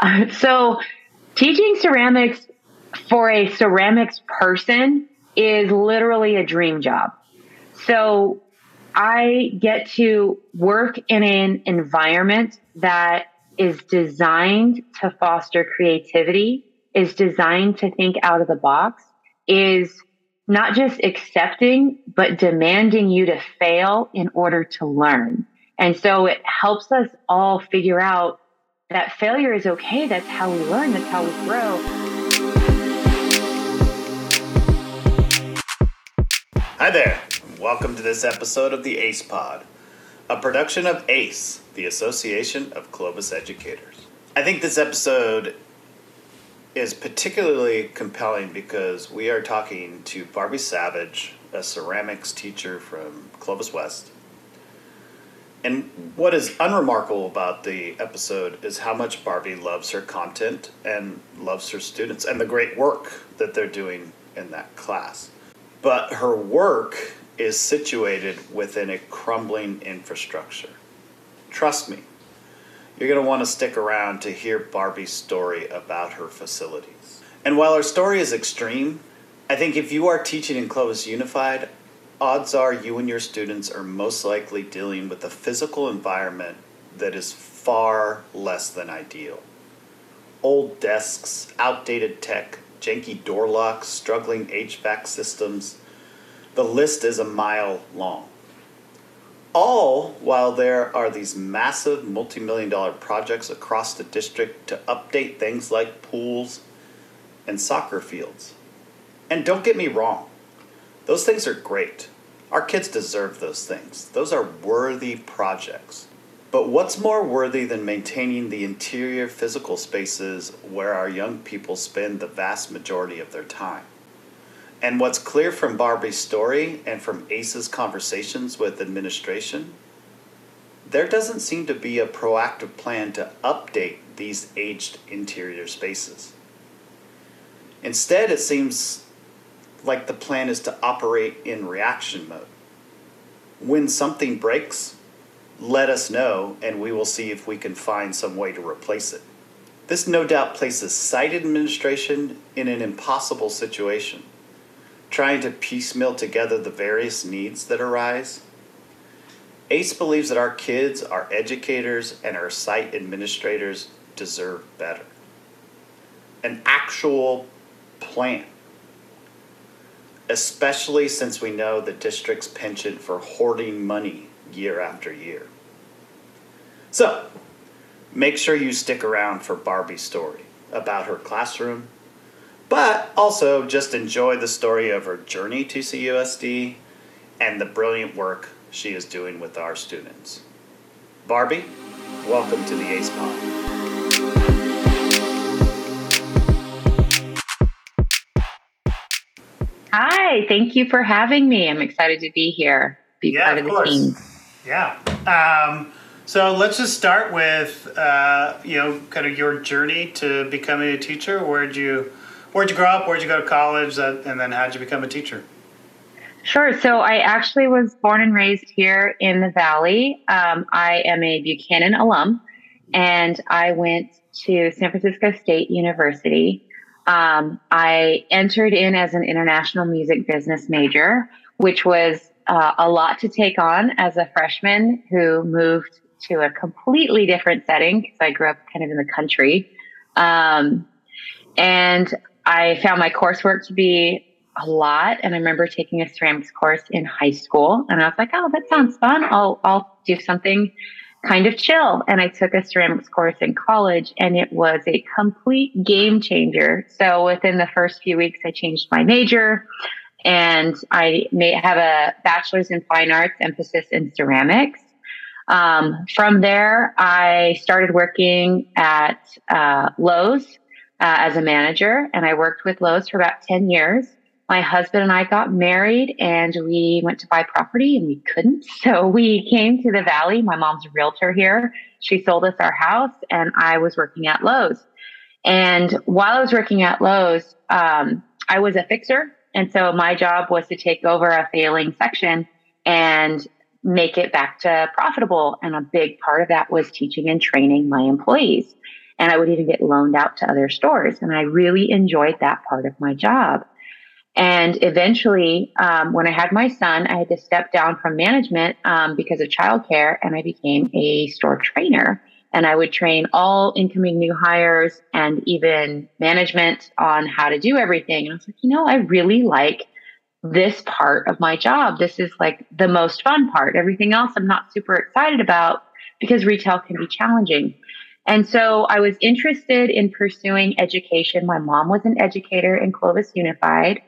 So, teaching ceramics for a ceramics person is literally a dream job. So, I get to work in an environment that is designed to foster creativity, is designed to think out of the box, is not just accepting, but demanding you to fail in order to learn. And so it helps us all figure out that failure is okay. That's how we learn, that's how we grow. Hi there. Welcome to this episode of the ACE Pod, a production of ACE, the Association of Clovis Educators. I think this episode is particularly compelling because we are talking to Barbie Savage, a ceramics teacher from Clovis West. And what is unremarkable about the episode is how much Barbie loves her content and loves her students and the great work that they're doing in that class. But her work is situated within a crumbling infrastructure. Trust me, you're going to want to stick around to hear Barbie's story about her facilities. And while her story is extreme, I think if you are teaching in Clovis Unified, odds are you and your students are most likely dealing with a physical environment that is far less than ideal. Old desks, outdated tech, janky door locks, struggling HVAC systems. The list is a mile long. All while there are these massive multi million dollar projects across the district to update things like pools and soccer fields. And don't get me wrong, those things are great. Our kids deserve those things, those are worthy projects. But what's more worthy than maintaining the interior physical spaces where our young people spend the vast majority of their time? And what's clear from Barbie's story and from ACE's conversations with administration, there doesn't seem to be a proactive plan to update these aged interior spaces. Instead, it seems like the plan is to operate in reaction mode. When something breaks, let us know and we will see if we can find some way to replace it. This no doubt places site administration in an impossible situation trying to piecemeal together the various needs that arise. ACE believes that our kids, our educators, and our site administrators deserve better. An actual plan, especially since we know the district's penchant for hoarding money year after year. So, make sure you stick around for Barbie's story about her classroom but also just enjoy the story of her journey to CUSD and the brilliant work she is doing with our students. Barbie, welcome to the ACE Pod. Hi, thank you for having me. I'm excited to be here, be yeah, part of, of the team. Yeah. Um, so let's just start with uh, you know kind of your journey to becoming a teacher. Where'd you where'd you grow up? Where'd you go to college? and then how'd you become a teacher? Sure. So I actually was born and raised here in the Valley. Um, I am a Buchanan alum, and I went to San Francisco State University. Um, I entered in as an international music business major, which was uh, a lot to take on as a freshman who moved to a completely different setting because I grew up kind of in the country. Um, and I found my coursework to be a lot. And I remember taking a ceramics course in high school and I was like, oh, that sounds fun. I'll, I'll do something kind of chill. And I took a ceramics course in college and it was a complete game changer. So within the first few weeks, I changed my major and I may have a bachelor's in fine arts emphasis in ceramics. Um, from there, I started working at uh, Lowe's uh, as a manager, and I worked with Lowe's for about 10 years. My husband and I got married and we went to buy property and we couldn't. So we came to the Valley. My mom's a realtor here. She sold us our house and I was working at Lowe's. And while I was working at Lowe's, um, I was a fixer. And so my job was to take over a failing section and make it back to profitable. And a big part of that was teaching and training my employees. and I would even get loaned out to other stores. And I really enjoyed that part of my job. And eventually, um, when I had my son, I had to step down from management um, because of childcare, and I became a store trainer. And I would train all incoming new hires and even management on how to do everything. And I was like, you know, I really like this part of my job. This is like the most fun part. Everything else I'm not super excited about because retail can be challenging. And so I was interested in pursuing education. My mom was an educator in Clovis Unified.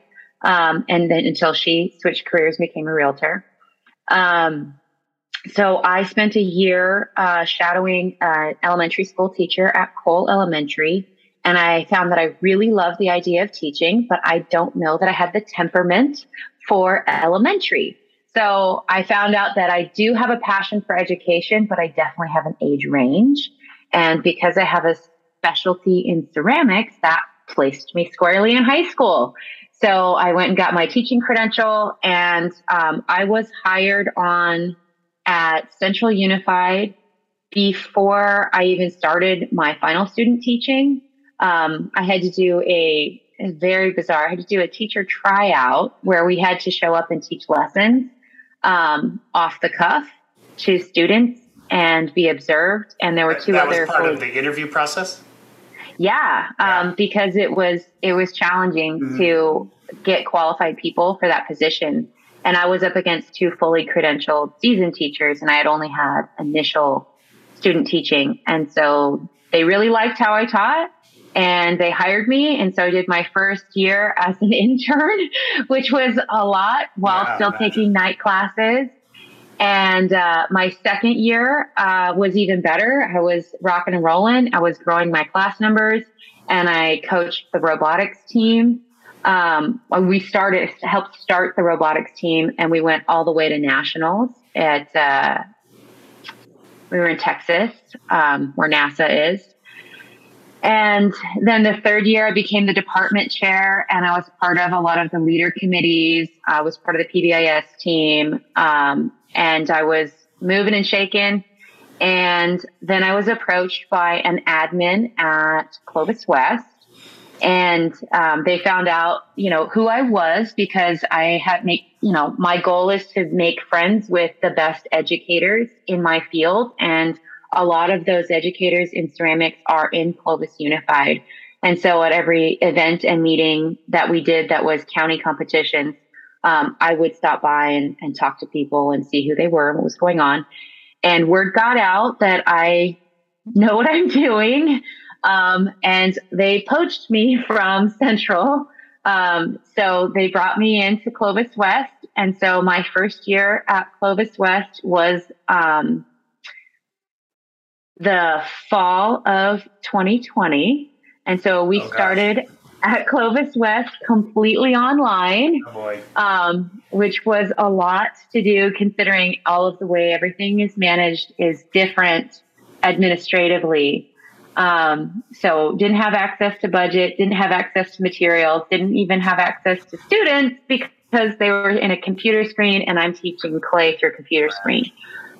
Um, and then until she switched careers, and became a realtor. Um, so I spent a year uh, shadowing an elementary school teacher at Cole Elementary. And I found that I really loved the idea of teaching, but I don't know that I had the temperament for elementary. So I found out that I do have a passion for education, but I definitely have an age range. And because I have a specialty in ceramics, that placed me squarely in high school. So I went and got my teaching credential, and um, I was hired on at Central Unified before I even started my final student teaching. Um, I had to do a, a very bizarre. I had to do a teacher tryout where we had to show up and teach lessons um, off the cuff to students and be observed. And there were two that other. Was part of the interview process. Yeah, um, yeah, because it was it was challenging mm-hmm. to get qualified people for that position, and I was up against two fully credentialed seasoned teachers, and I had only had initial student teaching, and so they really liked how I taught, and they hired me, and so I did my first year as an intern, which was a lot while yeah, still taking night classes. And uh, my second year uh, was even better. I was rocking and rolling. I was growing my class numbers, and I coached the robotics team. Um, we started helped start the robotics team, and we went all the way to nationals. At uh, we were in Texas, um, where NASA is. And then the third year, I became the department chair, and I was part of a lot of the leader committees. I was part of the PBIS team. Um, and I was moving and shaking. And then I was approached by an admin at Clovis West. And um, they found out, you know, who I was because I had make, you know, my goal is to make friends with the best educators in my field. And a lot of those educators in ceramics are in Clovis Unified. And so at every event and meeting that we did that was county competitions, um, I would stop by and, and talk to people and see who they were and what was going on. And word got out that I know what I'm doing. Um, and they poached me from Central. Um, so they brought me into Clovis West. And so my first year at Clovis West was um, the fall of 2020. And so we oh, started at Clovis West completely online, oh um, which was a lot to do considering all of the way everything is managed is different administratively. Um, so didn't have access to budget, didn't have access to materials, didn't even have access to students because they were in a computer screen and I'm teaching clay through computer screen.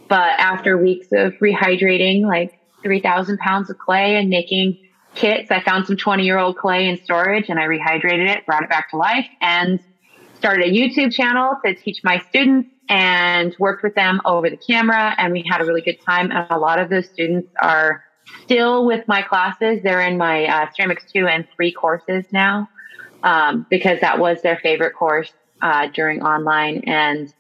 But after weeks of rehydrating like 3,000 pounds of clay and making kits. I found some 20 year old clay in storage and I rehydrated it, brought it back to life, and started a YouTube channel to teach my students and worked with them over the camera. And we had a really good time. And a lot of those students are still with my classes. They're in my uh, ceramics two and three courses now um, because that was their favorite course uh, during online. And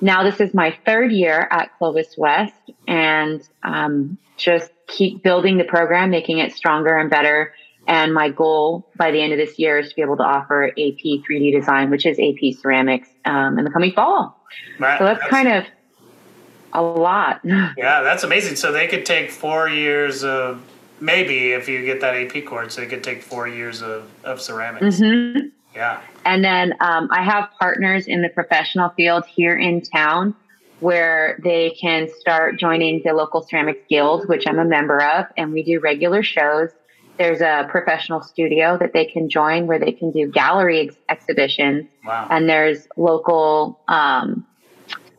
now this is my third year at Clovis West. And um, just keep building the program, making it stronger and better. And my goal by the end of this year is to be able to offer AP 3D design, which is AP ceramics, um, in the coming fall. Right. So that's, that's, kind of a lot. Yeah, that's amazing. So they could take four years of maybe if you get that AP course, they could take four years of, of ceramics. Mm-hmm. Yeah. And then um, I have partners in the professional field here in town where they can start joining the local ceramics guild, which I'm a member of, and we do regular shows. There's a professional studio that they can join where they can do gallery ex- exhibitions. Wow. And there's local um,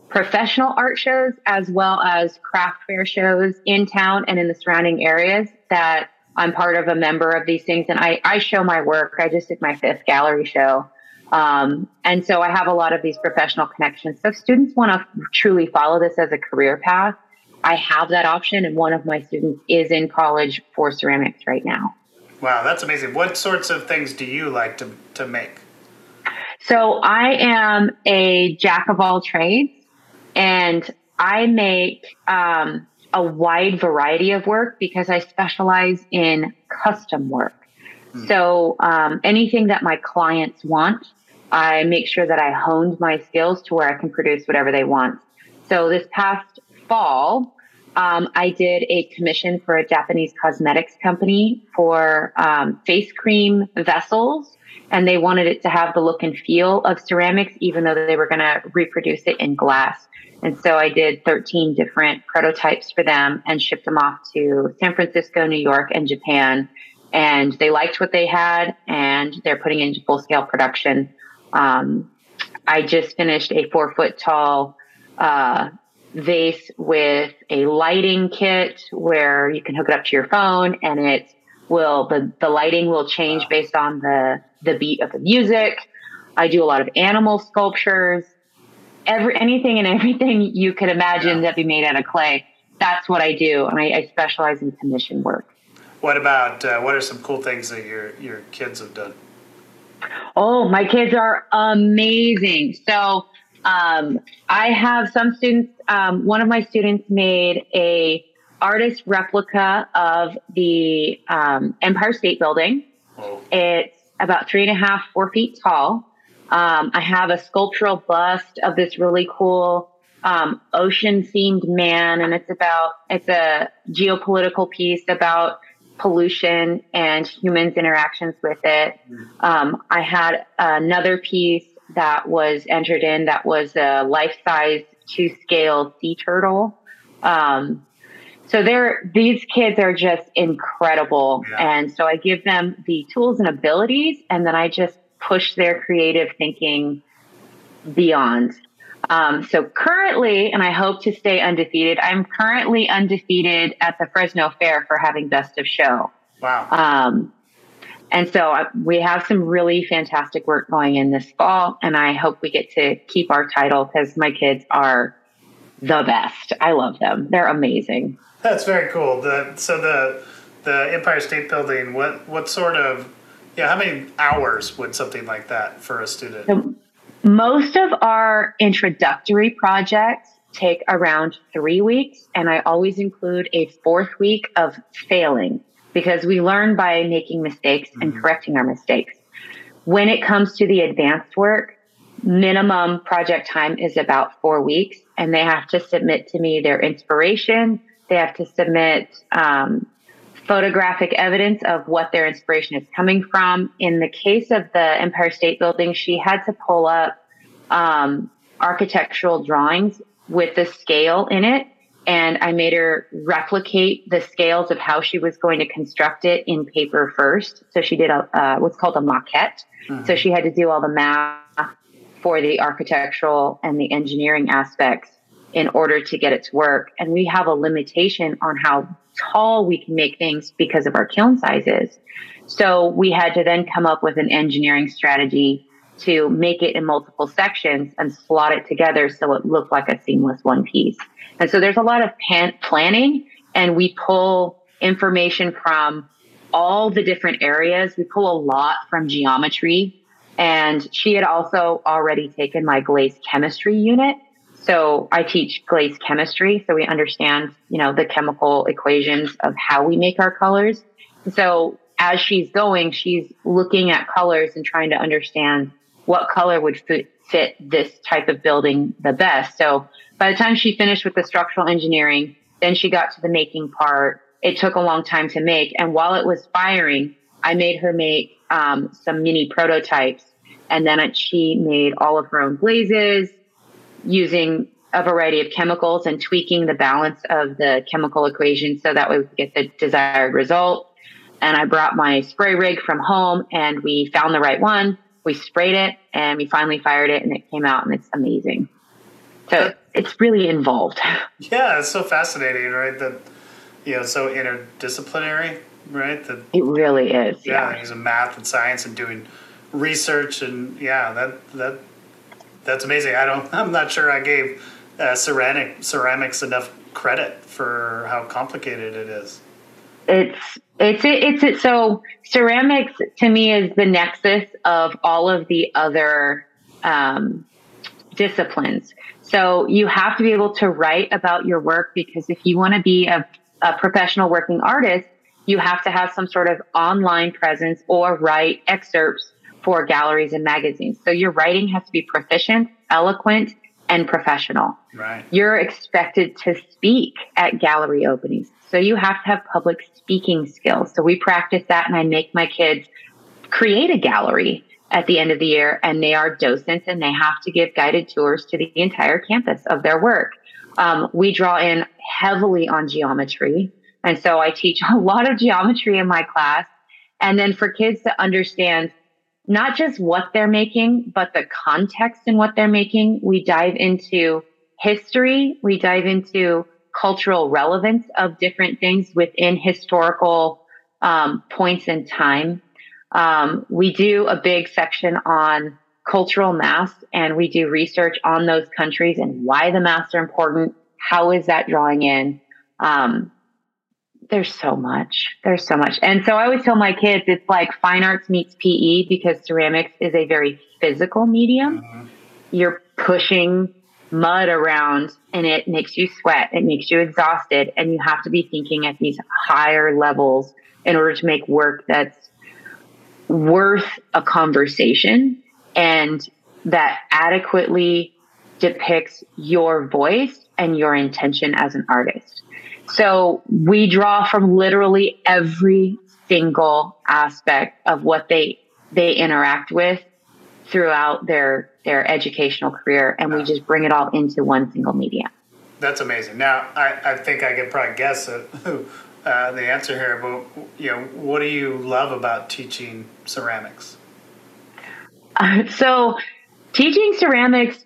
professional art shows as well as craft fair shows in town and in the surrounding areas that I'm part of a member of these things, and I, I show my work. I just did my fifth gallery show. Um, and so I have a lot of these professional connections. So if students want to truly follow this as a career path, I have that option. And one of my students is in college for ceramics right now. Wow, that's amazing. What sorts of things do you like to, to make? So I am a jack of all trades and I make um, a wide variety of work because I specialize in custom work. Mm. So um, anything that my clients want, I make sure that I honed my skills to where I can produce whatever they want. So this past fall, um, I did a commission for a Japanese cosmetics company for um, face cream vessels, and they wanted it to have the look and feel of ceramics, even though they were going to reproduce it in glass. And so I did 13 different prototypes for them and shipped them off to San Francisco, New York, and Japan. And they liked what they had, and they're putting into full scale production. Um, I just finished a four foot tall uh, vase with a lighting kit where you can hook it up to your phone and it will the, the lighting will change based on the the beat of the music. I do a lot of animal sculptures every anything and everything you could imagine that be made out of clay. That's what I do, and I, I specialize in commission work. What about uh, what are some cool things that your your kids have done? Oh, my kids are amazing. So um, I have some students. Um, one of my students made a artist replica of the um, Empire State Building. It's about three and a half, four feet tall. Um, I have a sculptural bust of this really cool um, ocean themed man, and it's about it's a geopolitical piece about pollution and humans' interactions with it. Um, I had another piece that was entered in that was a life size to scale sea turtle. Um, so they're these kids are just incredible, yeah. and so I give them the tools and abilities, and then I just push their creative thinking beyond. Um, so currently, and I hope to stay undefeated, I'm currently undefeated at the Fresno Fair for having best of show. Wow. Um, and so uh, we have some really fantastic work going in this fall, and I hope we get to keep our title because my kids are the best. I love them; they're amazing. That's very cool. The so the the Empire State Building. What what sort of yeah, how many hours would something like that for a student? So most of our introductory projects take around three weeks, and I always include a fourth week of failing because we learn by making mistakes mm-hmm. and correcting our mistakes. When it comes to the advanced work, minimum project time is about four weeks, and they have to submit to me their inspiration. They have to submit um, photographic evidence of what their inspiration is coming from. In the case of the Empire State Building, she had to pull up um, architectural drawings with the scale in it. And I made her replicate the scales of how she was going to construct it in paper first. So she did a, uh, what's called a maquette. Mm-hmm. So she had to do all the math for the architectural and the engineering aspects in order to get it to work. And we have a limitation on how tall we can make things because of our kiln sizes. So we had to then come up with an engineering strategy to make it in multiple sections and slot it together so it looked like a seamless one piece. And so there's a lot of pan- planning and we pull information from all the different areas. We pull a lot from geometry and she had also already taken my glaze chemistry unit. So I teach glaze chemistry, so we understand, you know, the chemical equations of how we make our colors. So as she's going, she's looking at colors and trying to understand what color would fit, fit this type of building the best. So by the time she finished with the structural engineering, then she got to the making part. It took a long time to make. And while it was firing, I made her make um, some mini prototypes. And then she made all of her own glazes, using a variety of chemicals and tweaking the balance of the chemical equation so that we could get the desired result. And I brought my spray rig from home and we found the right one. We sprayed it and we finally fired it and it came out and it's amazing. So it's really involved. Yeah, it's so fascinating, right? That you know, so interdisciplinary right? That It really is. yeah, Yeah. using math and science and doing research and yeah, that that that's amazing. I don't. I'm not sure I gave uh, ceramic ceramics enough credit for how complicated it is. It's it's it's it. So ceramics to me is the nexus of all of the other um, disciplines. So you have to be able to write about your work because if you want to be a, a professional working artist, you have to have some sort of online presence or write excerpts for galleries and magazines. So your writing has to be proficient, eloquent, and professional. Right. You're expected to speak at gallery openings. So you have to have public speaking skills. So we practice that and I make my kids create a gallery at the end of the year and they are docents and they have to give guided tours to the entire campus of their work. Um, we draw in heavily on geometry. And so I teach a lot of geometry in my class. And then for kids to understand not just what they're making, but the context in what they're making, we dive into history. We dive into cultural relevance of different things within historical um, points in time. Um, we do a big section on cultural masks and we do research on those countries and why the masks are important. How is that drawing in? Um, there's so much. There's so much. And so I always tell my kids it's like fine arts meets PE because ceramics is a very physical medium. Mm-hmm. You're pushing mud around and it makes you sweat. It makes you exhausted. And you have to be thinking at these higher levels in order to make work that's worth a conversation and that adequately depicts your voice and your intention as an artist. So we draw from literally every single aspect of what they they interact with throughout their their educational career and we just bring it all into one single medium. That's amazing. Now, I, I think I could probably guess it, uh, the answer here, but you know, what do you love about teaching ceramics? Uh, so teaching ceramics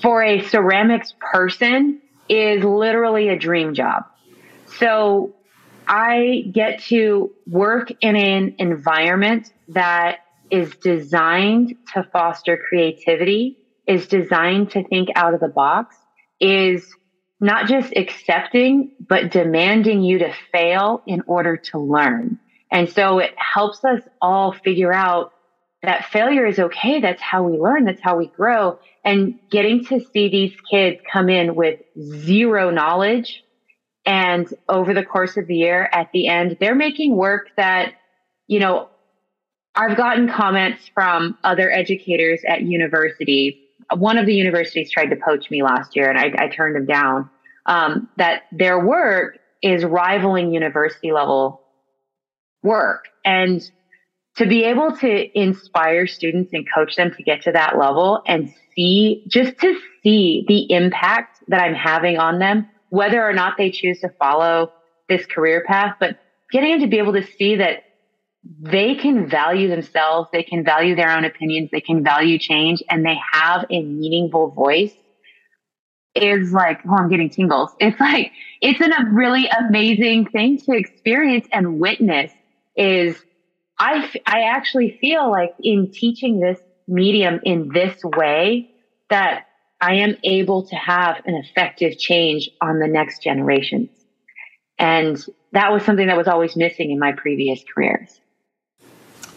for a ceramics person is literally a dream job. So I get to work in an environment that is designed to foster creativity, is designed to think out of the box, is not just accepting, but demanding you to fail in order to learn. And so it helps us all figure out that failure is okay. That's how we learn. That's how we grow. And getting to see these kids come in with zero knowledge and over the course of the year, at the end, they're making work that, you know, I've gotten comments from other educators at university. One of the universities tried to poach me last year and I, I turned them down. Um, that their work is rivaling university level work. And to be able to inspire students and coach them to get to that level and see, just to see the impact that I'm having on them, whether or not they choose to follow this career path, but getting them to be able to see that they can value themselves, they can value their own opinions, they can value change, and they have a meaningful voice is like, oh, I'm getting tingles. It's like, it's an, a really amazing thing to experience and witness is I, I actually feel like in teaching this medium in this way that I am able to have an effective change on the next generations. And that was something that was always missing in my previous careers.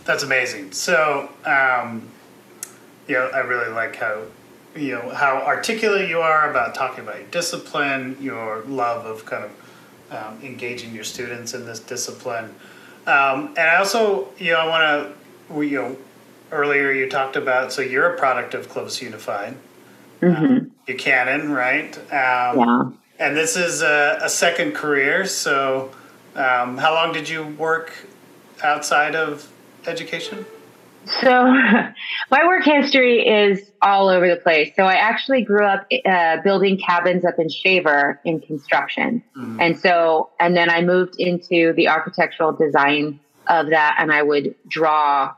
That's amazing. So, um, you know, I really like how you know how articulate you are about talking about your discipline, your love of kind of um, engaging your students in this discipline, um, and I also you know I want to you know earlier you talked about so you're a product of Clovis Unified, Mm-hmm. um, Buchanan, right? Um, Yeah. And this is a, a second career. So, um, how long did you work outside of education? So, my work history is all over the place. So, I actually grew up uh, building cabins up in Shaver in construction. Mhm. And so, and then I moved into the architectural design of that, and I would draw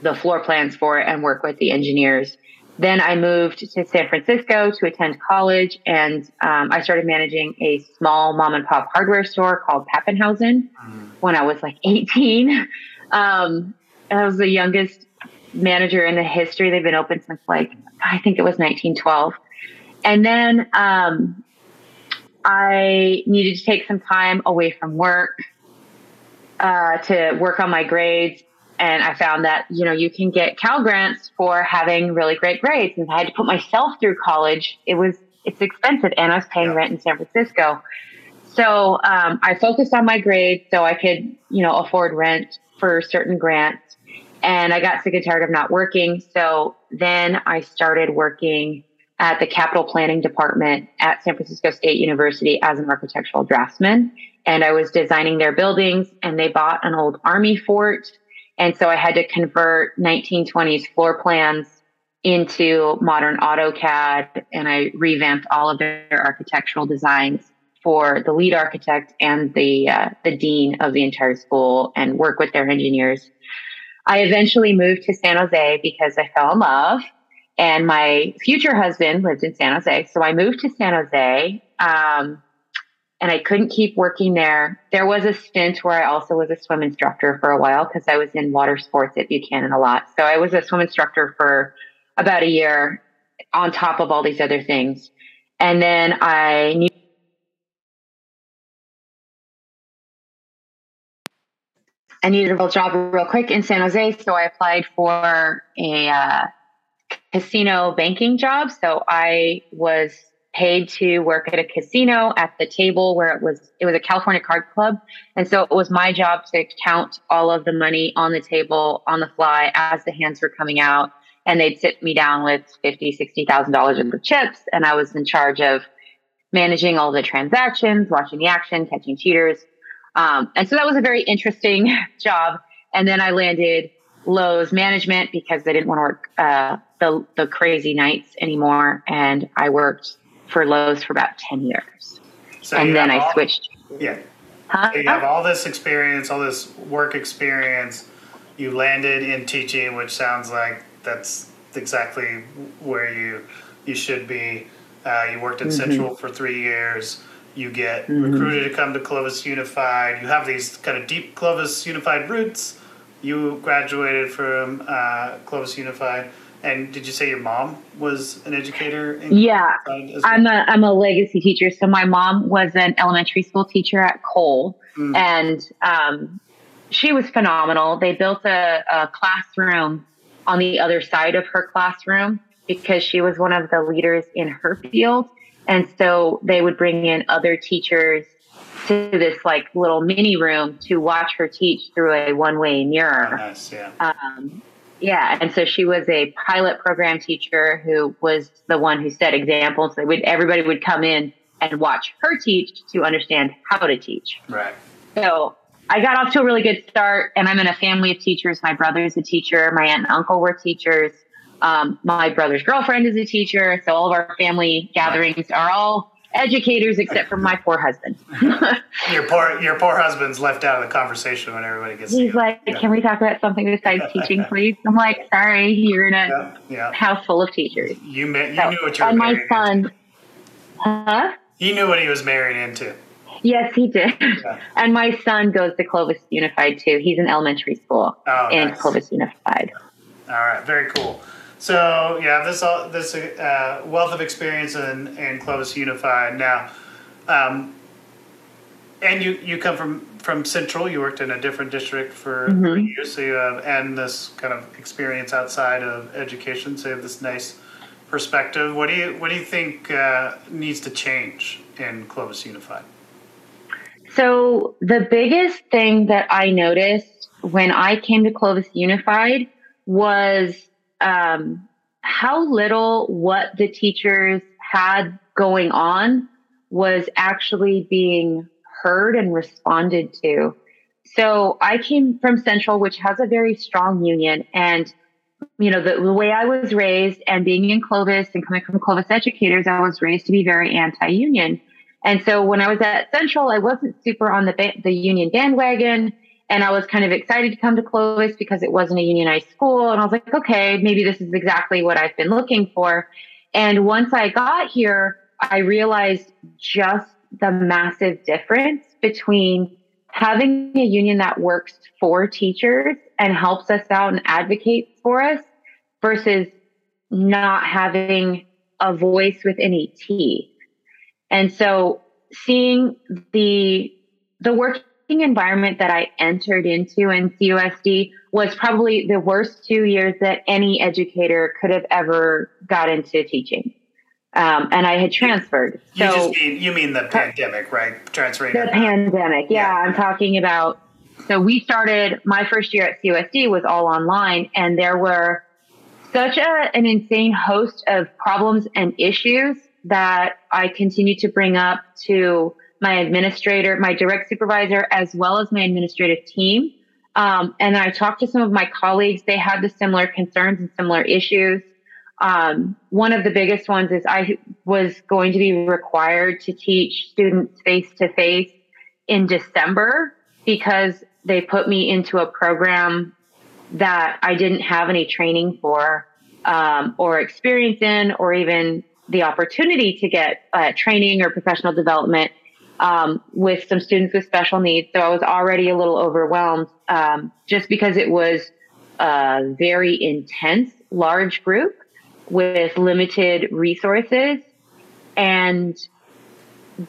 the floor plans for it and work with the engineers. Then I moved to San Francisco to attend college, and um, I started managing a small mom and pop hardware store called Papenhausen mm-hmm. when I was like 18. Um, I was the youngest manager in the history. They've been open since like I think it was 1912, and then um, I needed to take some time away from work uh, to work on my grades and I found that, you know, you can get Cal grants for having really great grades. And I had to put myself through college. It was, it's expensive and I was paying yeah. rent in San Francisco. So um, I focused on my grades so I could, you know, afford rent for certain grants. And I got sick and tired of not working. So then I started working at the capital planning department at San Francisco State University as an architectural draftsman. And I was designing their buildings and they bought an old army fort and so I had to convert 1920s floor plans into modern AutoCAD and I revamped all of their architectural designs for the lead architect and the uh, the dean of the entire school and work with their engineers. I eventually moved to San Jose because I fell in love and my future husband lived in San Jose. So I moved to San Jose. Um, and I couldn't keep working there. There was a stint where I also was a swim instructor for a while because I was in water sports at Buchanan a lot. So I was a swim instructor for about a year on top of all these other things. And then I knew I needed a job real quick in San Jose, so I applied for a uh, casino banking job. So I was paid to work at a casino at the table where it was it was a California card club. And so it was my job to count all of the money on the table on the fly as the hands were coming out. And they'd sit me down with fifty sixty thousand dollars worth of chips. And I was in charge of managing all the transactions watching the action catching cheaters. Um, and so that was a very interesting job. And then I landed Lowe's management because they didn't want to work uh, the the crazy nights anymore. And I worked for Lowe's for about 10 years. So and then I all, switched. Yeah. Huh? So you have all this experience, all this work experience. You landed in teaching, which sounds like that's exactly where you you should be. Uh, you worked at mm-hmm. Central for three years. You get mm-hmm. recruited to come to Clovis Unified. You have these kind of deep Clovis Unified roots. You graduated from uh, Clovis Unified and did you say your mom was an educator? yeah, well? I'm a I'm a legacy teacher. So my mom was an elementary school teacher at Cole, mm. and um, she was phenomenal. They built a, a classroom on the other side of her classroom because she was one of the leaders in her field, and so they would bring in other teachers to this like little mini room to watch her teach through a one way mirror. Oh, nice, yeah. Um, yeah, and so she was a pilot program teacher who was the one who set examples. They would everybody would come in and watch her teach to understand how to teach. Right. So I got off to a really good start, and I'm in a family of teachers. My brother's a teacher. My aunt and uncle were teachers. Um, my brother's girlfriend is a teacher. So all of our family gatherings are all educators except for my poor husband. your poor your poor husband's left out of the conversation when everybody gets. He's like, yeah. "Can we talk about something besides teaching, please?" I'm like, "Sorry, you're in a yeah, yeah. house full of teachers." You met, you so, knew what you were. And my son, huh? He knew what he was married into. Yes, he did. And my son goes to Clovis Unified too. He's in elementary school oh, in nice. Clovis Unified. All right, very cool. So yeah, this uh, this uh, wealth of experience in, in Clovis Unified now, um, and you you come from from Central. You worked in a different district for mm-hmm. years, so you have and this kind of experience outside of education. So you have this nice perspective. What do you what do you think uh, needs to change in Clovis Unified? So the biggest thing that I noticed when I came to Clovis Unified was um, how little what the teachers had going on was actually being heard and responded to. So I came from Central, which has a very strong union. And, you know, the, the way I was raised and being in Clovis and coming from Clovis educators, I was raised to be very anti union. And so when I was at Central, I wasn't super on the, the union bandwagon. And I was kind of excited to come to Clovis because it wasn't a unionized school. And I was like, okay, maybe this is exactly what I've been looking for. And once I got here, I realized just the massive difference between having a union that works for teachers and helps us out and advocates for us versus not having a voice with any teeth. And so seeing the the working environment that I entered into in CUSD was probably the worst two years that any educator could have ever got into teaching. Um, and I had transferred. You so, just mean you mean the pandemic, right? Transferring. The pandemic, yeah, yeah. I'm talking about. So we started. My first year at CUSD was all online, and there were such a, an insane host of problems and issues that I continue to bring up to my administrator, my direct supervisor, as well as my administrative team. Um, and I talked to some of my colleagues. They had the similar concerns and similar issues. Um, one of the biggest ones is I was going to be required to teach students face to face in December because they put me into a program that I didn't have any training for um, or experience in, or even the opportunity to get uh, training or professional development um, with some students with special needs. So I was already a little overwhelmed um, just because it was a very intense, large group with limited resources and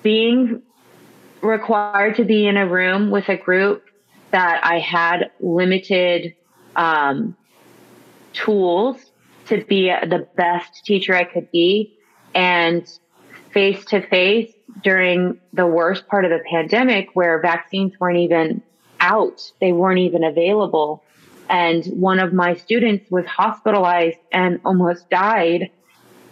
being required to be in a room with a group that I had limited um, tools to be the best teacher I could be and face to face during the worst part of the pandemic where vaccines weren't even out, they weren't even available. And one of my students was hospitalized and almost died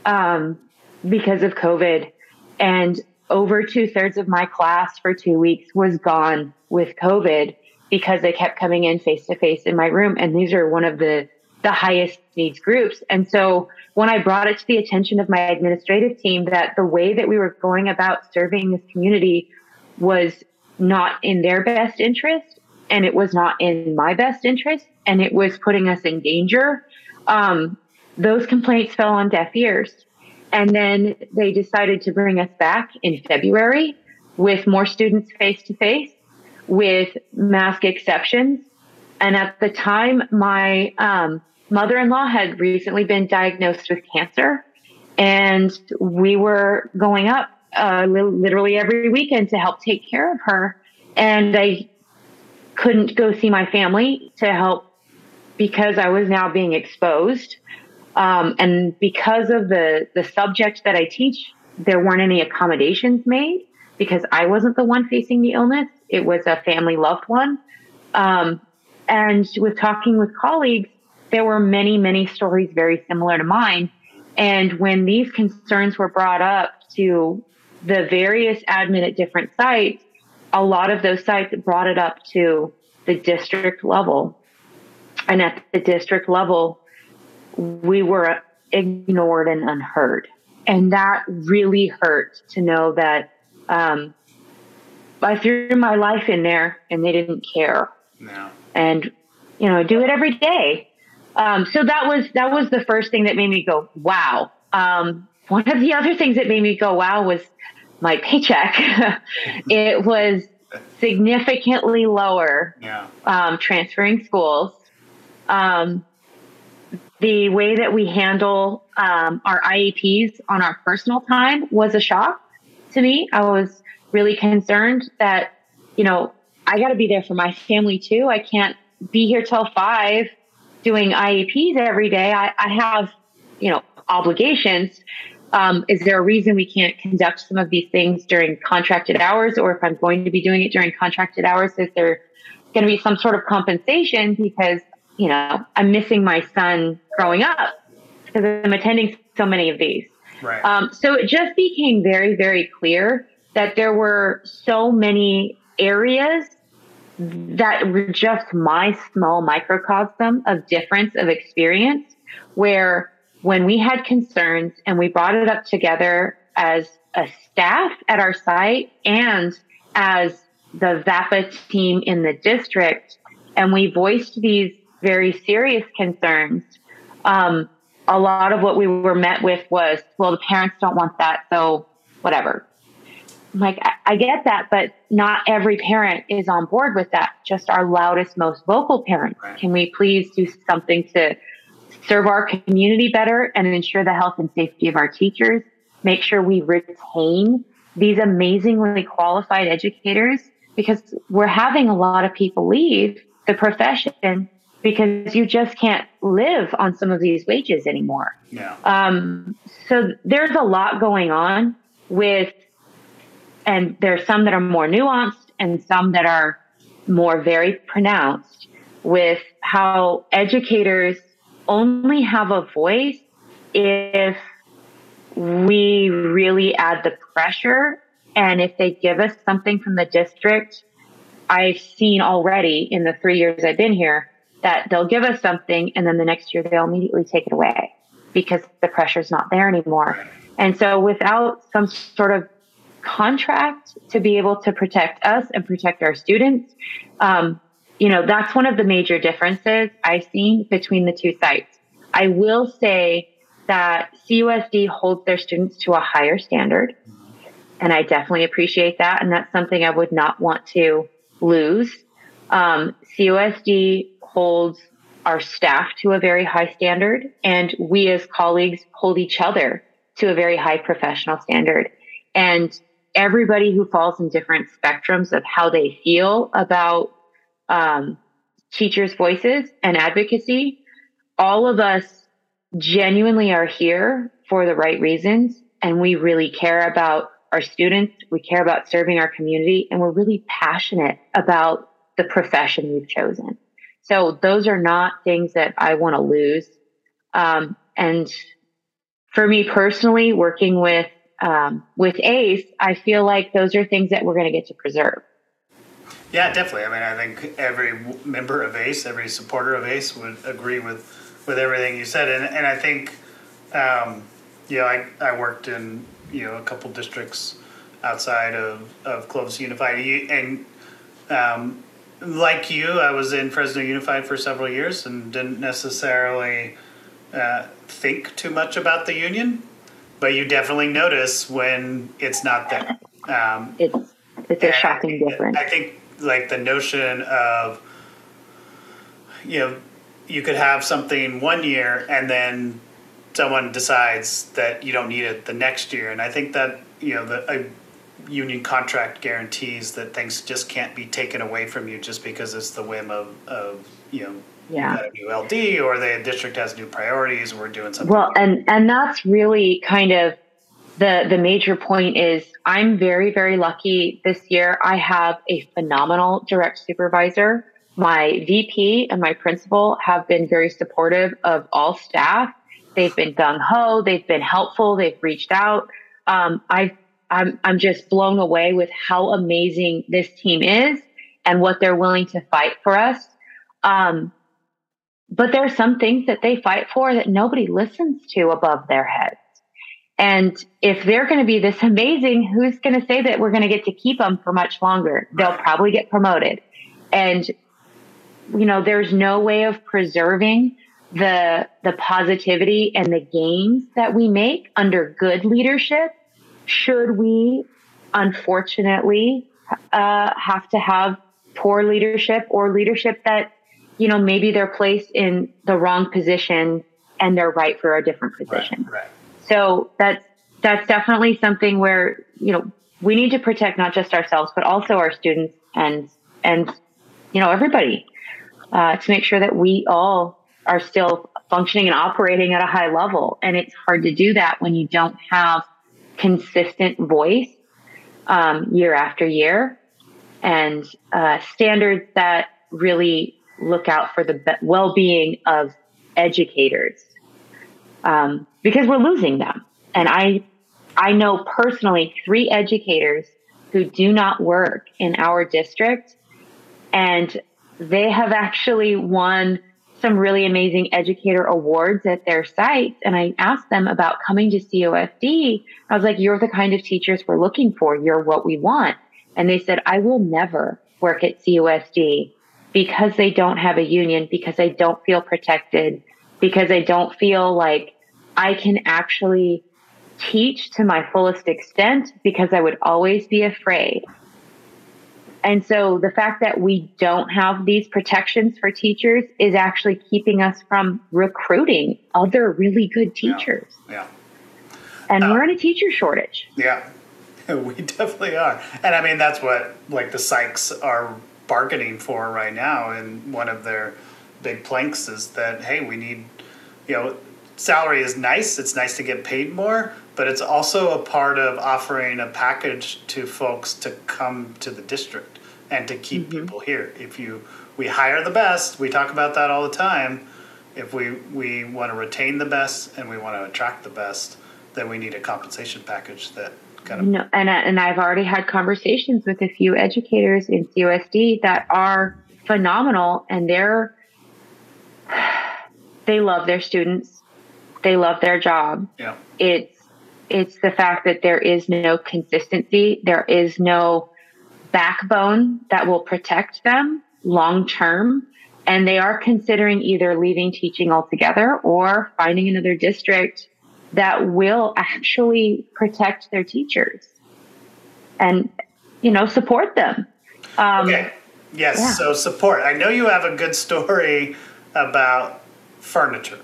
um, because of COVID. And over two thirds of my class for two weeks was gone with COVID because they kept coming in face to face in my room. And these are one of the, the highest needs groups. And so when I brought it to the attention of my administrative team that the way that we were going about serving this community was not in their best interest and it was not in my best interest and it was putting us in danger, um, those complaints fell on deaf ears. And then they decided to bring us back in February with more students face to face with mask exceptions. And at the time, my um, mother in law had recently been diagnosed with cancer, and we were going up uh, literally every weekend to help take care of her. And I couldn't go see my family to help because I was now being exposed. Um, and because of the, the subject that I teach, there weren't any accommodations made because I wasn't the one facing the illness. It was a family loved one. Um, and with talking with colleagues, there were many, many stories very similar to mine. And when these concerns were brought up to the various admin at different sites, a lot of those sites brought it up to the district level. And at the district level, we were ignored and unheard. And that really hurt to know that um, I threw my life in there and they didn't care. No. And, you know, do it every day. Um, so that was that was the first thing that made me go, wow. Um, one of the other things that made me go, wow, was my paycheck. it was significantly lower. Yeah. Um, transferring schools. Um, the way that we handle um, our IEPs on our personal time was a shock to me. I was really concerned that, you know, I got to be there for my family too. I can't be here till five doing IEPs every day, I, I have, you know, obligations. Um, is there a reason we can't conduct some of these things during contracted hours? Or if I'm going to be doing it during contracted hours, is there going to be some sort of compensation because, you know, I'm missing my son growing up because I'm attending so many of these. Right. Um, so it just became very, very clear that there were so many areas that were just my small microcosm of difference of experience where when we had concerns and we brought it up together as a staff at our site and as the VAPA team in the district and we voiced these very serious concerns, um, a lot of what we were met with was, well, the parents don't want that, so whatever. I'm like, I, I get that, but not every parent is on board with that. Just our loudest, most vocal parents. Right. Can we please do something to serve our community better and ensure the health and safety of our teachers? Make sure we retain these amazingly qualified educators because we're having a lot of people leave the profession because you just can't live on some of these wages anymore. Yeah. Um, so there's a lot going on with, and there's some that are more nuanced and some that are more very pronounced with how educators only have a voice if we really add the pressure and if they give us something from the district I've seen already in the three years I've been here that they'll give us something and then the next year they'll immediately take it away because the pressure's not there anymore. And so without some sort of contract to be able to protect us and protect our students, um, you know, that's one of the major differences I've seen between the two sites. I will say that CUSD holds their students to a higher standard. And I definitely appreciate that. And that's something I would not want to lose. Um, CUSD holds our staff to a very high standard, and we as colleagues hold each other to a very high professional standard. And everybody who falls in different spectrums of how they feel about um, teachers' voices and advocacy, all of us genuinely are here for the right reasons, and we really care about our students, we care about serving our community, and we're really passionate about the profession we've chosen. So those are not things that I want to lose. Um, and for me personally, working with um, with ACE, I feel like those are things that we're going to get to preserve. Yeah, definitely. I mean, I think every member of ACE, every supporter of ACE would agree with, with everything you said. And, and I think, um, you know, I, I worked in, you know, a couple districts outside of, of Clovis Unified. And um, like you, I was in Fresno Unified for several years and didn't necessarily uh, think too much about the union, but you definitely notice when it's not there. Um, It's it's a shocking I- difference. I think like the notion of you know you could have something one year and then someone decides that you don't need it the next year, and I think that you know the a union contract guarantees that things just can't be taken away from you just because it's the whim of of you know Yeah. a new LD or the district has new priorities. We're doing something. Well, and and that's really kind of the the major point is I'm very very lucky this year. I have a phenomenal direct supervisor. My VP and my principal have been very supportive of all staff. They've been gung ho. They've been helpful. They've reached out. Um, I I'm I'm just blown away with how amazing this team is and what they're willing to fight for us. Um, but there are some things that they fight for that nobody listens to above their heads. And if they're going to be this amazing, who's going to say that we're going to get to keep them for much longer? They'll probably get promoted. And, you know, there's no way of preserving the, the positivity and the gains that we make under good leadership should we unfortunately uh, have to have poor leadership or leadership that you know maybe they're placed in the wrong position and they're right for a different position right, right. so that's that's definitely something where you know we need to protect not just ourselves but also our students and and you know everybody uh, to make sure that we all are still functioning and operating at a high level and it's hard to do that when you don't have consistent voice um, year after year and uh, standards that really look out for the be- well-being of educators um, because we're losing them and i i know personally three educators who do not work in our district and they have actually won some really amazing educator awards at their sites. And I asked them about coming to COSD. I was like, you're the kind of teachers we're looking for. You're what we want. and they said, I will never work at CUSD because they don't have a union, because I don't feel protected, because I don't feel like I can actually teach to my fullest extent because I would always be afraid. And so the fact that we don't have these protections for teachers is actually keeping us from recruiting other really good teachers. Yeah. yeah. And uh, we're in a teacher shortage. Yeah. We definitely are. And I mean that's what like the psychs are bargaining for right now and one of their big planks is that hey, we need you know, salary is nice, it's nice to get paid more, but it's also a part of offering a package to folks to come to the district and to keep mm-hmm. people here. If you we hire the best, we talk about that all the time. If we we want to retain the best and we want to attract the best, then we need a compensation package that kind of no, and and I've already had conversations with a few educators in COSD that are phenomenal and they're they love their students. They love their job. Yeah. It's it's the fact that there is no consistency, there is no backbone that will protect them long term. And they are considering either leaving teaching altogether or finding another district that will actually protect their teachers and, you know, support them. Um, okay. Yes. Yeah. So support. I know you have a good story about furniture.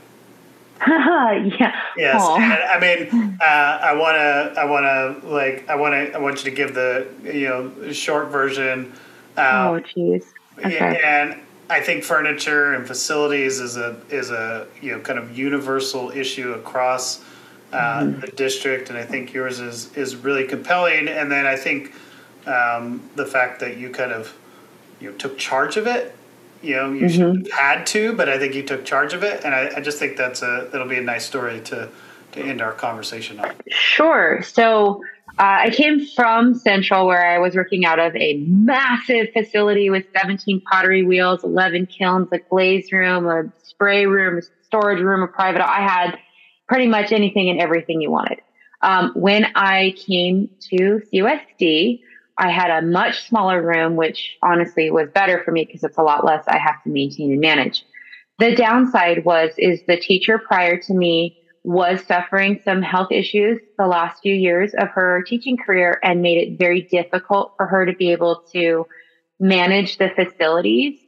yeah. Yes. I mean, uh, I want to, I want to, like, I want to, I want you to give the, you know, short version. Um, oh, jeez. Okay. And I think furniture and facilities is a is a you know kind of universal issue across uh, mm-hmm. the district, and I think yours is is really compelling. And then I think um, the fact that you kind of you know took charge of it you know you mm-hmm. had to, but I think you took charge of it, and I, I just think that's a that'll be a nice story to to end our conversation on. Sure. So uh, I came from Central, where I was working out of a massive facility with 17 pottery wheels, 11 kilns, a glaze room, a spray room, a storage room, a private. I had pretty much anything and everything you wanted. Um, when I came to CUSD, I had a much smaller room, which honestly was better for me because it's a lot less I have to maintain and manage. The downside was is the teacher prior to me was suffering some health issues the last few years of her teaching career and made it very difficult for her to be able to manage the facilities.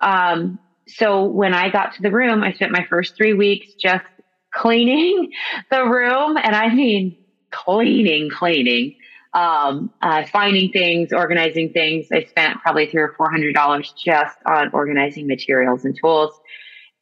Um, so when I got to the room, I spent my first three weeks just cleaning the room. And I mean, cleaning, cleaning um, uh, finding things, organizing things. I spent probably three or four hundred dollars just on organizing materials and tools.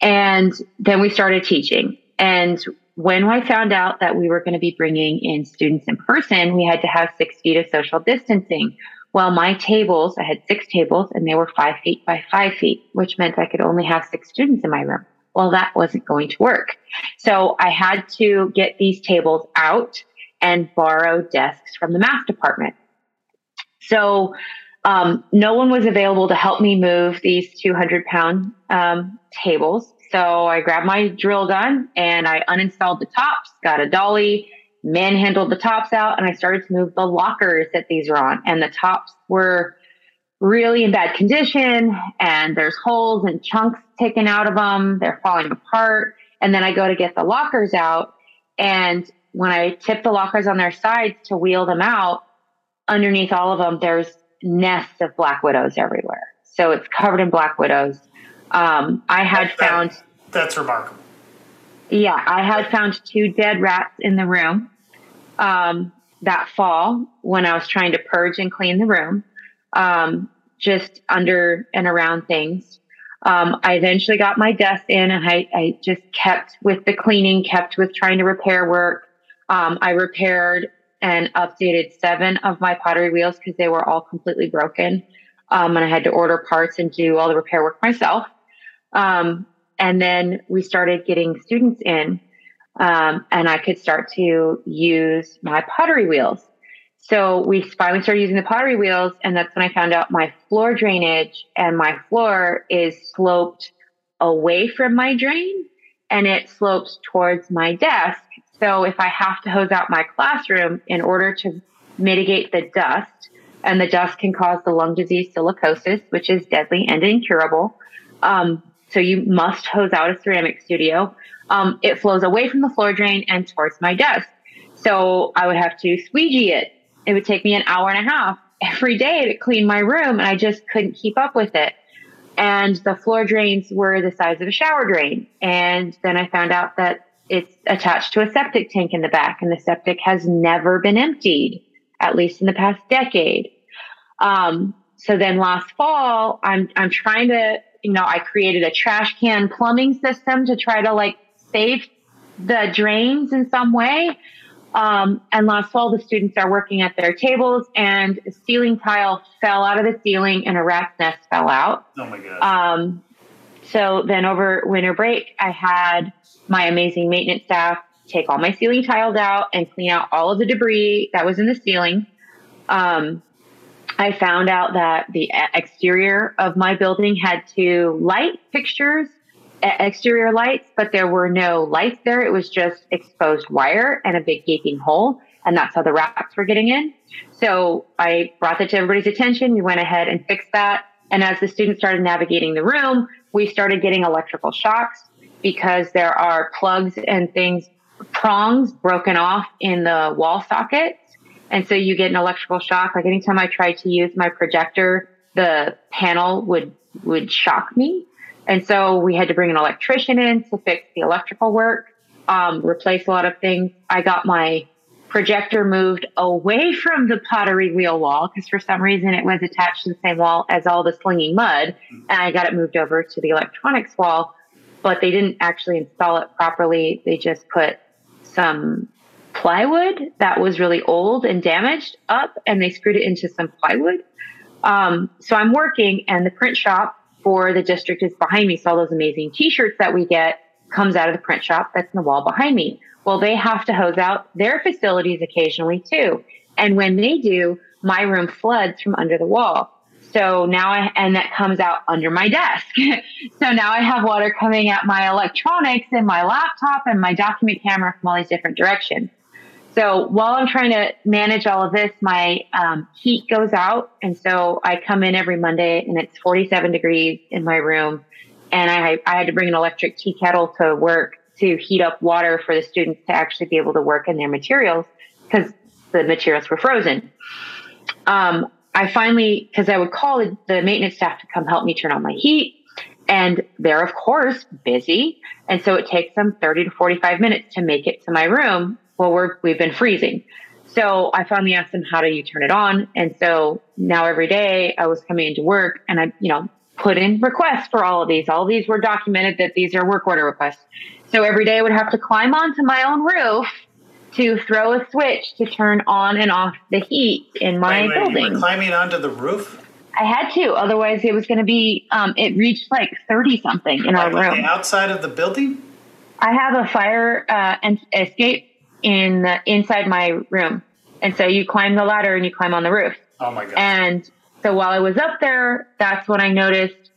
And then we started teaching. And when I found out that we were going to be bringing in students in person, we had to have six feet of social distancing. Well, my tables, I had six tables and they were five feet by five feet, which meant I could only have six students in my room. Well, that wasn't going to work. So I had to get these tables out and borrow desks from the math department. So um, no one was available to help me move these 200 pound um, tables. So I grabbed my drill gun and I uninstalled the tops, got a dolly, manhandled the tops out, and I started to move the lockers that these were on. And the tops were really in bad condition and there's holes and chunks taken out of them. They're falling apart. And then I go to get the lockers out and when I tip the lockers on their sides to wheel them out, underneath all of them, there's nests of black widows everywhere. So it's covered in black widows. Um, I had that, found. That's remarkable. Yeah, I had found two dead rats in the room um, that fall when I was trying to purge and clean the room, um, just under and around things. Um, I eventually got my desk in and I, I just kept with the cleaning, kept with trying to repair work, um, I repaired and updated seven of my pottery wheels because they were all completely broken. Um, and I had to order parts and do all the repair work myself. Um, and then we started getting students in, um, and I could start to use my pottery wheels. So we finally started using the pottery wheels, and that's when I found out my floor drainage and my floor is sloped away from my drain and it slopes towards my desk. So if I have to hose out my classroom in order to mitigate the dust and the dust can cause the lung disease silicosis, which is deadly and incurable. Um, so you must hose out a ceramic studio. Um, it flows away from the floor drain and towards my desk. So I would have to squeegee it. It would take me an hour and a half every day to clean my room, and I just couldn't keep up with it. And the floor drains were the size of a shower drain. And then I found out that it's attached to a septic tank in the back, and the septic has never been emptied, at least in the past decade. Um, so then last fall, I'm I'm trying to, you know, I created a trash can plumbing system to try to like save the drains in some way. Um, and last fall, the students are working at their tables, and a ceiling tile fell out of the ceiling, and a rat's nest fell out. Oh my god. Um, so then over winter break, I had my amazing maintenance staff take all my ceiling tiles out and clean out all of the debris that was in the ceiling. Um, I found out that the exterior of my building had two light fixtures, exterior lights, but there were no lights there. It was just exposed wire and a big gaping hole. And that's how the rats were getting in. So I brought that to everybody's attention. We went ahead and fixed that. And as the students started navigating the room, we started getting electrical shocks because there are plugs and things, prongs broken off in the wall sockets. And so you get an electrical shock. Like anytime I tried to use my projector, the panel would, would shock me. And so we had to bring an electrician in to fix the electrical work, um, replace a lot of things. I got my projector moved away from the pottery wheel wall because for some reason it was attached to the same wall as all the slinging mud. And I got it moved over to the electronics wall, but they didn't actually install it properly. They just put some plywood that was really old and damaged up and they screwed it into some plywood. Um, so I'm working and the print shop for the district is behind me. So all those amazing t-shirts that we get comes out of the print shop that's in the wall behind me. Well, they have to hose out their facilities occasionally too. And when they do, my room floods from under the wall. So now I, and that comes out under my desk. so now I have water coming at my electronics and my laptop and my document camera from all these different directions. So while I'm trying to manage all of this, my um, heat goes out. And so I come in every Monday and it's 47 degrees in my room. And I, I had to bring an electric tea kettle to work to heat up water for the students to actually be able to work in their materials because the materials were frozen. Um, I finally, because I would call the maintenance staff to come help me turn on my heat. And they're, of course, busy. And so it takes them 30 to 45 minutes to make it to my room well, we're, we've been freezing. So I finally asked them, how do you turn it on? And so now every day I was coming into work and I, you know, put in requests for all of these. All of these were documented that these are work order requests. So every day I would have to climb onto my own roof to throw a switch to turn on and off the heat in my wait, wait, building. Climbing onto the roof? I had to, otherwise it was going to be. Um, it reached like thirty something in like our room. outside of the building. I have a fire uh, and escape in the, inside my room. And so you climb the ladder and you climb on the roof. Oh my god. And so while I was up there, that's when I noticed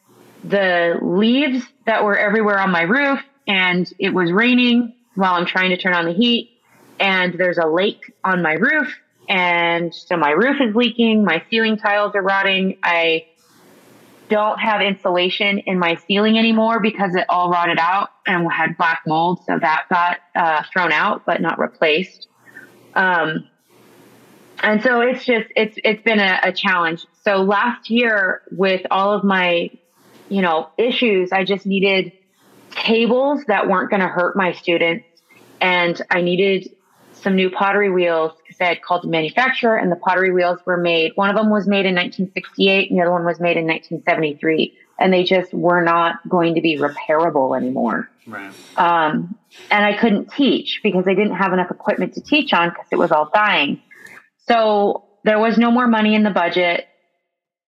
the leaves that were everywhere on my roof and it was raining while I'm trying to turn on the heat and there's a lake on my roof and so my roof is leaking, my ceiling tiles are rotting. I don't have insulation in my ceiling anymore because it all rotted out and we had black mold. So that got uh, thrown out, but not replaced. Um, and so it's just it's it's been a, a challenge. So last year, with all of my you know issues, I just needed tables that weren't going to hurt my students, and I needed some new pottery wheels because I had called the manufacturer and the pottery wheels were made. One of them was made in 1968 and the other one was made in 1973. And they just were not going to be repairable anymore. Right. Um, and I couldn't teach because I didn't have enough equipment to teach on because it was all dying. So there was no more money in the budget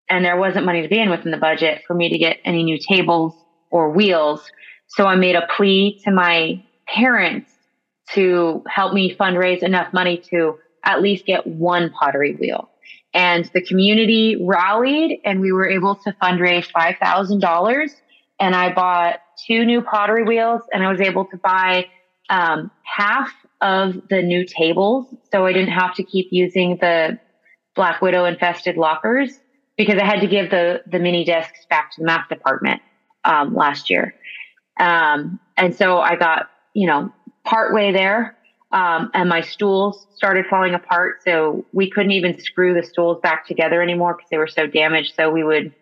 and there wasn't money to be in within the budget for me to get any new tables or wheels. So I made a plea to my parents to help me fundraise enough money to at least get one pottery wheel. And the community rallied and we were able to fundraise $5,000. And I bought two new pottery wheels and I was able to buy um, half of the new tables. So I didn't have to keep using the black widow infested lockers because I had to give the the mini desks back to the math department um, last year, um, and so I got you know part way there, um, and my stools started falling apart. So we couldn't even screw the stools back together anymore because they were so damaged. So we would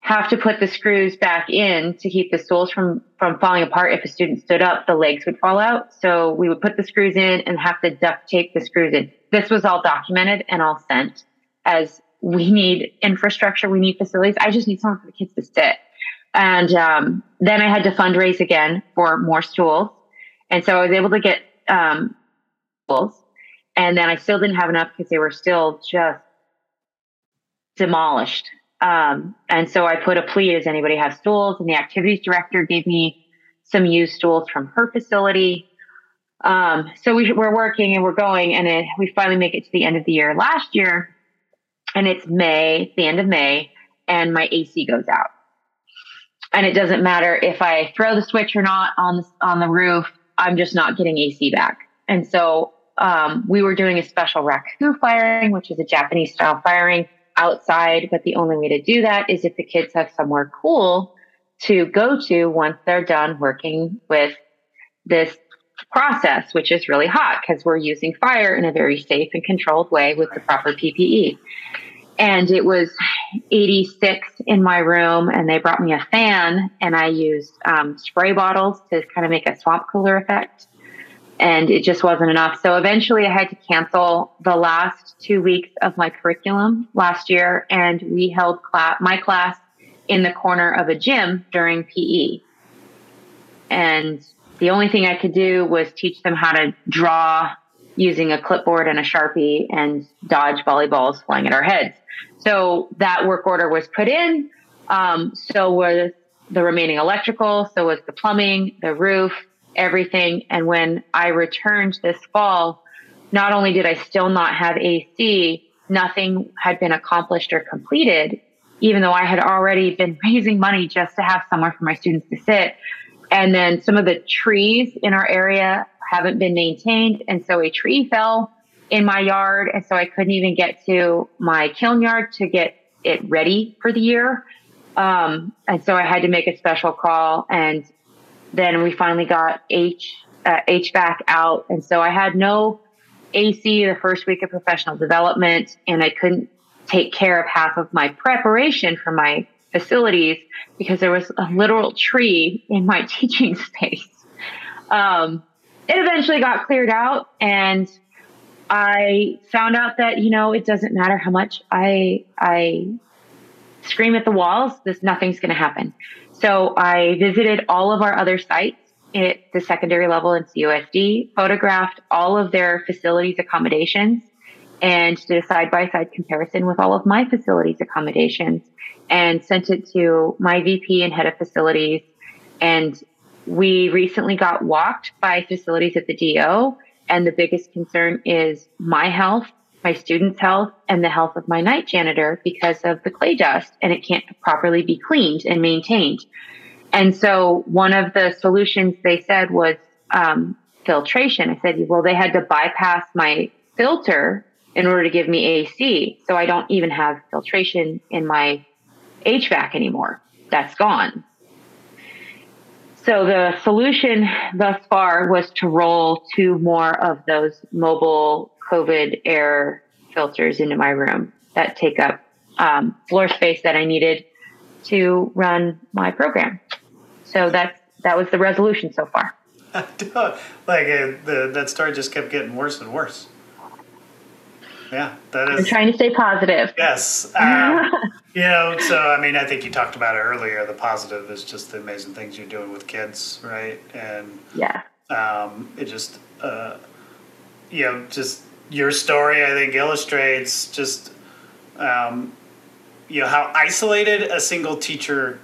have to put the screws back in to keep the stools from from falling apart. If a student stood up, the legs would fall out. So we would put the screws in and have to duct tape the screws in. This was all documented and all sent as we need infrastructure, we need facilities. I just need somewhere for the kids to sit. And um, then I had to fundraise again for more stools. And so I was able to get um. And then I still didn't have enough because they were still just demolished. Um, and so I put a plea, does anybody have stools? And the activities director gave me some used stools from her facility. Um, so we, are working and we're going, and it, we finally make it to the end of the year. Last year, and it's May, the end of May, and my AC goes out. And it doesn't matter if I throw the switch or not on the, on the roof, I'm just not getting AC back. And so um, we were doing a special raku firing, which is a Japanese style firing outside. But the only way to do that is if the kids have somewhere cool to go to once they're done working with this process, which is really hot because we're using fire in a very safe and controlled way with the proper PPE. And it was 86 in my room, and they brought me a fan, and I used um, spray bottles to kind of make a swamp cooler effect. And it just wasn't enough. So eventually, I had to cancel the last two weeks of my curriculum last year, and we held class, my class in the corner of a gym during PE. And the only thing I could do was teach them how to draw using a clipboard and a sharpie and dodge volleyballs flying at our heads. So that work order was put in. Um, so was the remaining electrical. So was the plumbing, the roof, everything. And when I returned this fall, not only did I still not have AC, nothing had been accomplished or completed, even though I had already been raising money just to have somewhere for my students to sit. And then some of the trees in our area haven't been maintained. And so a tree fell in my yard. And so I couldn't even get to my kiln yard to get it ready for the year. Um, and so I had to make a special call. And then we finally got H, uh, HVAC out. And so I had no AC the first week of professional development and I couldn't take care of half of my preparation for my facilities because there was a literal tree in my teaching space. Um, it eventually got cleared out and I found out that, you know, it doesn't matter how much I, I scream at the walls, this nothing's going to happen. So I visited all of our other sites at the secondary level in CUSD, photographed all of their facilities accommodations and did a side by side comparison with all of my facilities accommodations and sent it to my VP and head of facilities. And we recently got walked by facilities at the DO. And the biggest concern is my health, my students' health, and the health of my night janitor because of the clay dust and it can't properly be cleaned and maintained. And so one of the solutions they said was um, filtration. I said, well, they had to bypass my filter in order to give me AC. So I don't even have filtration in my HVAC anymore. That's gone. So the solution thus far was to roll two more of those mobile COVID air filters into my room that take up um, floor space that I needed to run my program. So that's that was the resolution so far. like uh, the, that story just kept getting worse and worse. Yeah, that is. I'm trying to stay positive. Yes. Um, you know, so I mean, I think you talked about it earlier. The positive is just the amazing things you're doing with kids, right? And yeah, um, it just, uh, you know, just your story. I think illustrates just, um, you know, how isolated a single teacher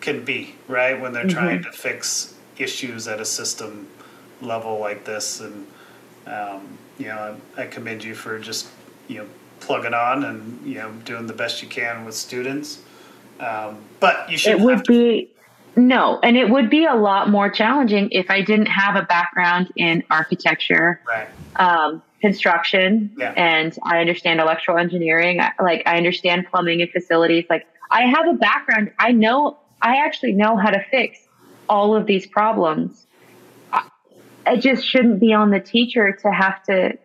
can be, right? When they're mm-hmm. trying to fix issues at a system level like this, and um, you know, I, I commend you for just you know plugging on and you know doing the best you can with students. Um, but you should. It would to- be no, and it would be a lot more challenging if I didn't have a background in architecture. Right. Um, construction Yeah. and I understand electrical engineering. Like I understand plumbing and facilities. Like I have a background. I know, I actually know how to fix all of these problems. It just shouldn't be on the teacher to have to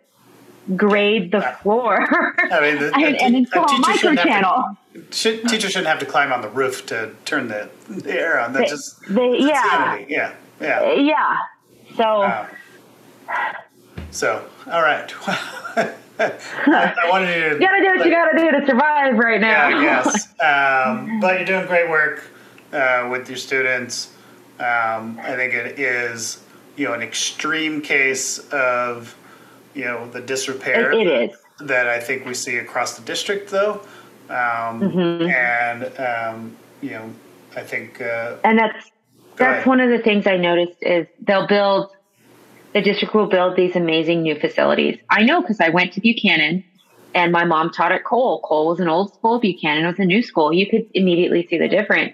grade the floor I mean, the, and, and install a teacher micro shouldn't have to- channel. Should, teacher shouldn't have to climb on the roof to turn the, the air on. That just yeah. yeah, yeah. Yeah. So so, all right. I, I wanted you to. you gotta do what you gotta do to survive right now. Yeah, yes. Um, but you're doing great work uh, with your students. Um, I think it is, you know, an extreme case of, you know, the disrepair It- it is. that I think we see across the district, though. Um, Mm-hmm. And, um, you know, I think. Uh, And that's that's ahead. one of the things I noticed is they'll build the district will build these amazing new facilities. I know because I went to Buchanan and my mom taught at Cole. Cole was an old school, Buchanan was a new school. You could immediately see the difference.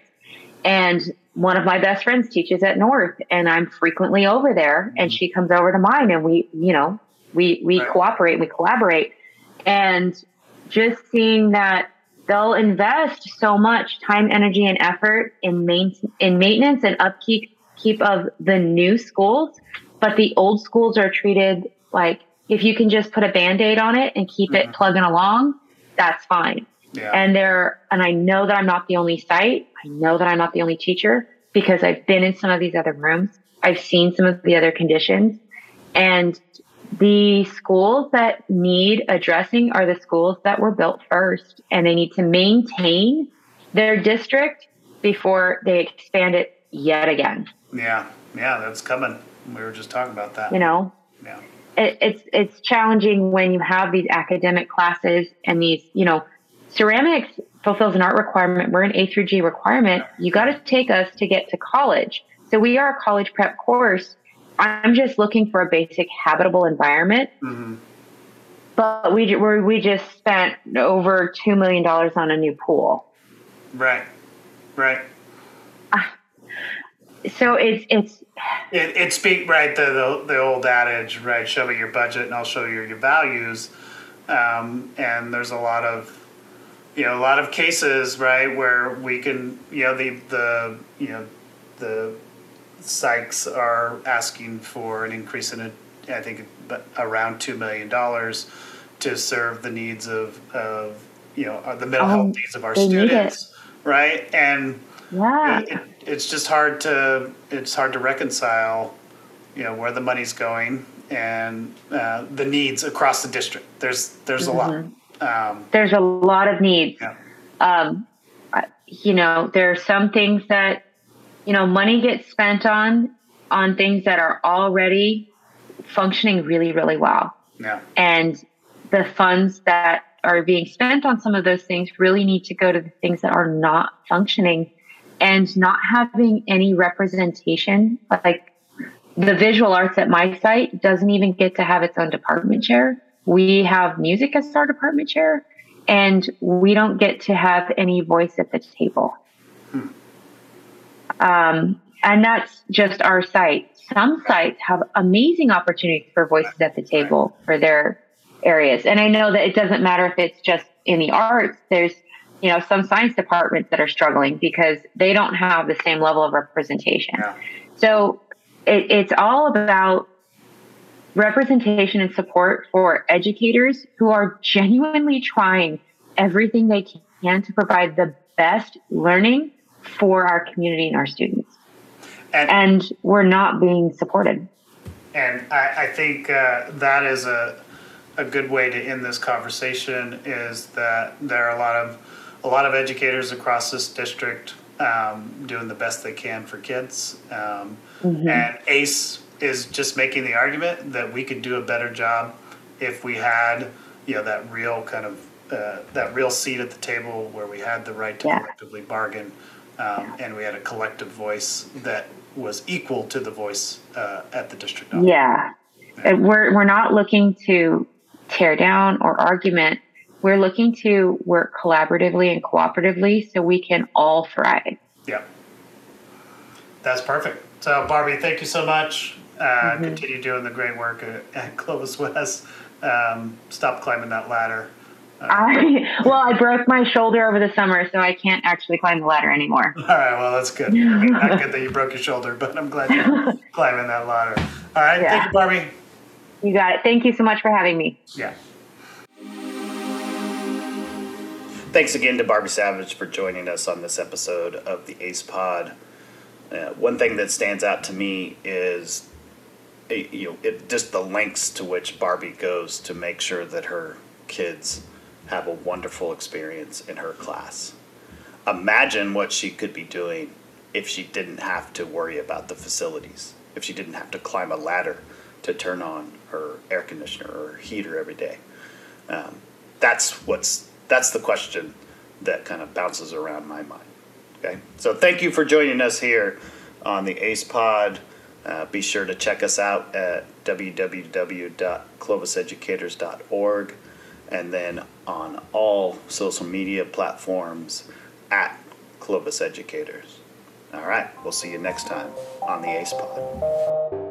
And one of my best friends teaches at North and I'm frequently over there and mm-hmm. she comes over to mine and we, you know, we we Right. cooperate, we collaborate. And just seeing that they'll invest so much time, energy, and effort in main in maintenance and upkeep keep of the new schools, but the old schools are treated like if you can just put a band-aid on it and keep it mm-hmm. plugging along, that's fine. Yeah. And there, and I know that I'm not the only site. I know that I'm not the only teacher because I've been in some of these other rooms. I've seen some of the other conditions and the schools that need addressing are the schools that were built first and they need to maintain their district before they expand it yet again. yeah. Yeah, that's coming. We were just talking about that. You know, Yeah. it, it's it's challenging when you have these academic classes and these you know ceramics fulfills an art requirement. We're an a through g requirement. You got to take us to get to college. So we are a college prep course. I'm just looking for a basic habitable environment. Hmm but we we're, we just spent over two million dollars on a new pool. Right. Right. so it's it's It, it speak right the, the the old adage right show me your budget and I'll show you your values. Um, and there's a lot of you know a lot of cases right where we can you know the the you know the psychs are asking for an increase in it I think around two million dollars to serve the needs of of you know the mental Oh, health needs of our they need it. students right? And yeah. it, it- it's just hard to it's hard to reconcile you know where the money's going and uh, the needs across the district. There's there's a lot um, there's a lot of needs yeah um, you know, there are some things that, you know, money gets spent on, on things that are already functioning really, really well. yeah And the funds that are being spent on some of those things really need to go to the things that are not functioning and not having any representation. Like the visual arts at my site doesn't even get to have its own department chair. We have music as our department chair and we don't get to have any voice at the table. Um, and that's just our site. Some sites have amazing opportunities for voices at the table for their areas. And I know that it doesn't matter if it's just in the arts. There's, you know, some science departments that are struggling because they don't have the same level of representation. yeah So it, it's all about representation and support for educators who are genuinely trying everything they can to provide the best learning for our community and our students. and And we're not being supported. and I, I think uh, that is a a good way to end this conversation is that there are a lot of a lot of educators across this district um, doing the best they can for kids, um, and ACE is just making the argument that we could do a better job if we had you know that real kind of uh, that real seat at the table where we had the right to Yeah. collectively bargain, um, and we had a collective voice that was equal to the voice uh, at the district level. Yeah. Uh, We're, we're not looking to tear down or argument. We're looking to work collaboratively and cooperatively so we can all thrive. Yeah. That's perfect. So, Barbie, thank you so much. Uh, Continue doing the great work at, at Clovis West. um, stop climbing that ladder. I, well, I broke my shoulder over the summer, so I can't actually climb the ladder anymore. All right, well, that's good. Not good that you broke your shoulder, but I'm glad you're climbing that ladder. All right, Yeah. thank you, Barbie. You got it. Thank you so much for having me. Yeah. Thanks again to Barbie Savage for joining us on this episode of the Ace Pod. Uh, one thing that stands out to me is, you know, it, just the lengths to which Barbie goes to make sure that her kids have a wonderful experience in her class. Imagine what she could be doing if she didn't have to worry about the facilities, if she didn't have to climb a ladder to turn on her air conditioner or heater every day. Um, that's what's that's the question that kind of bounces around my mind. Okay, so thank you for joining us here on the Ace Pod. Uh, be sure to check us out at www.cloviseducators.org and then on all social media platforms at Clovis Educators. All right, we'll see you next time on the Ace Pod.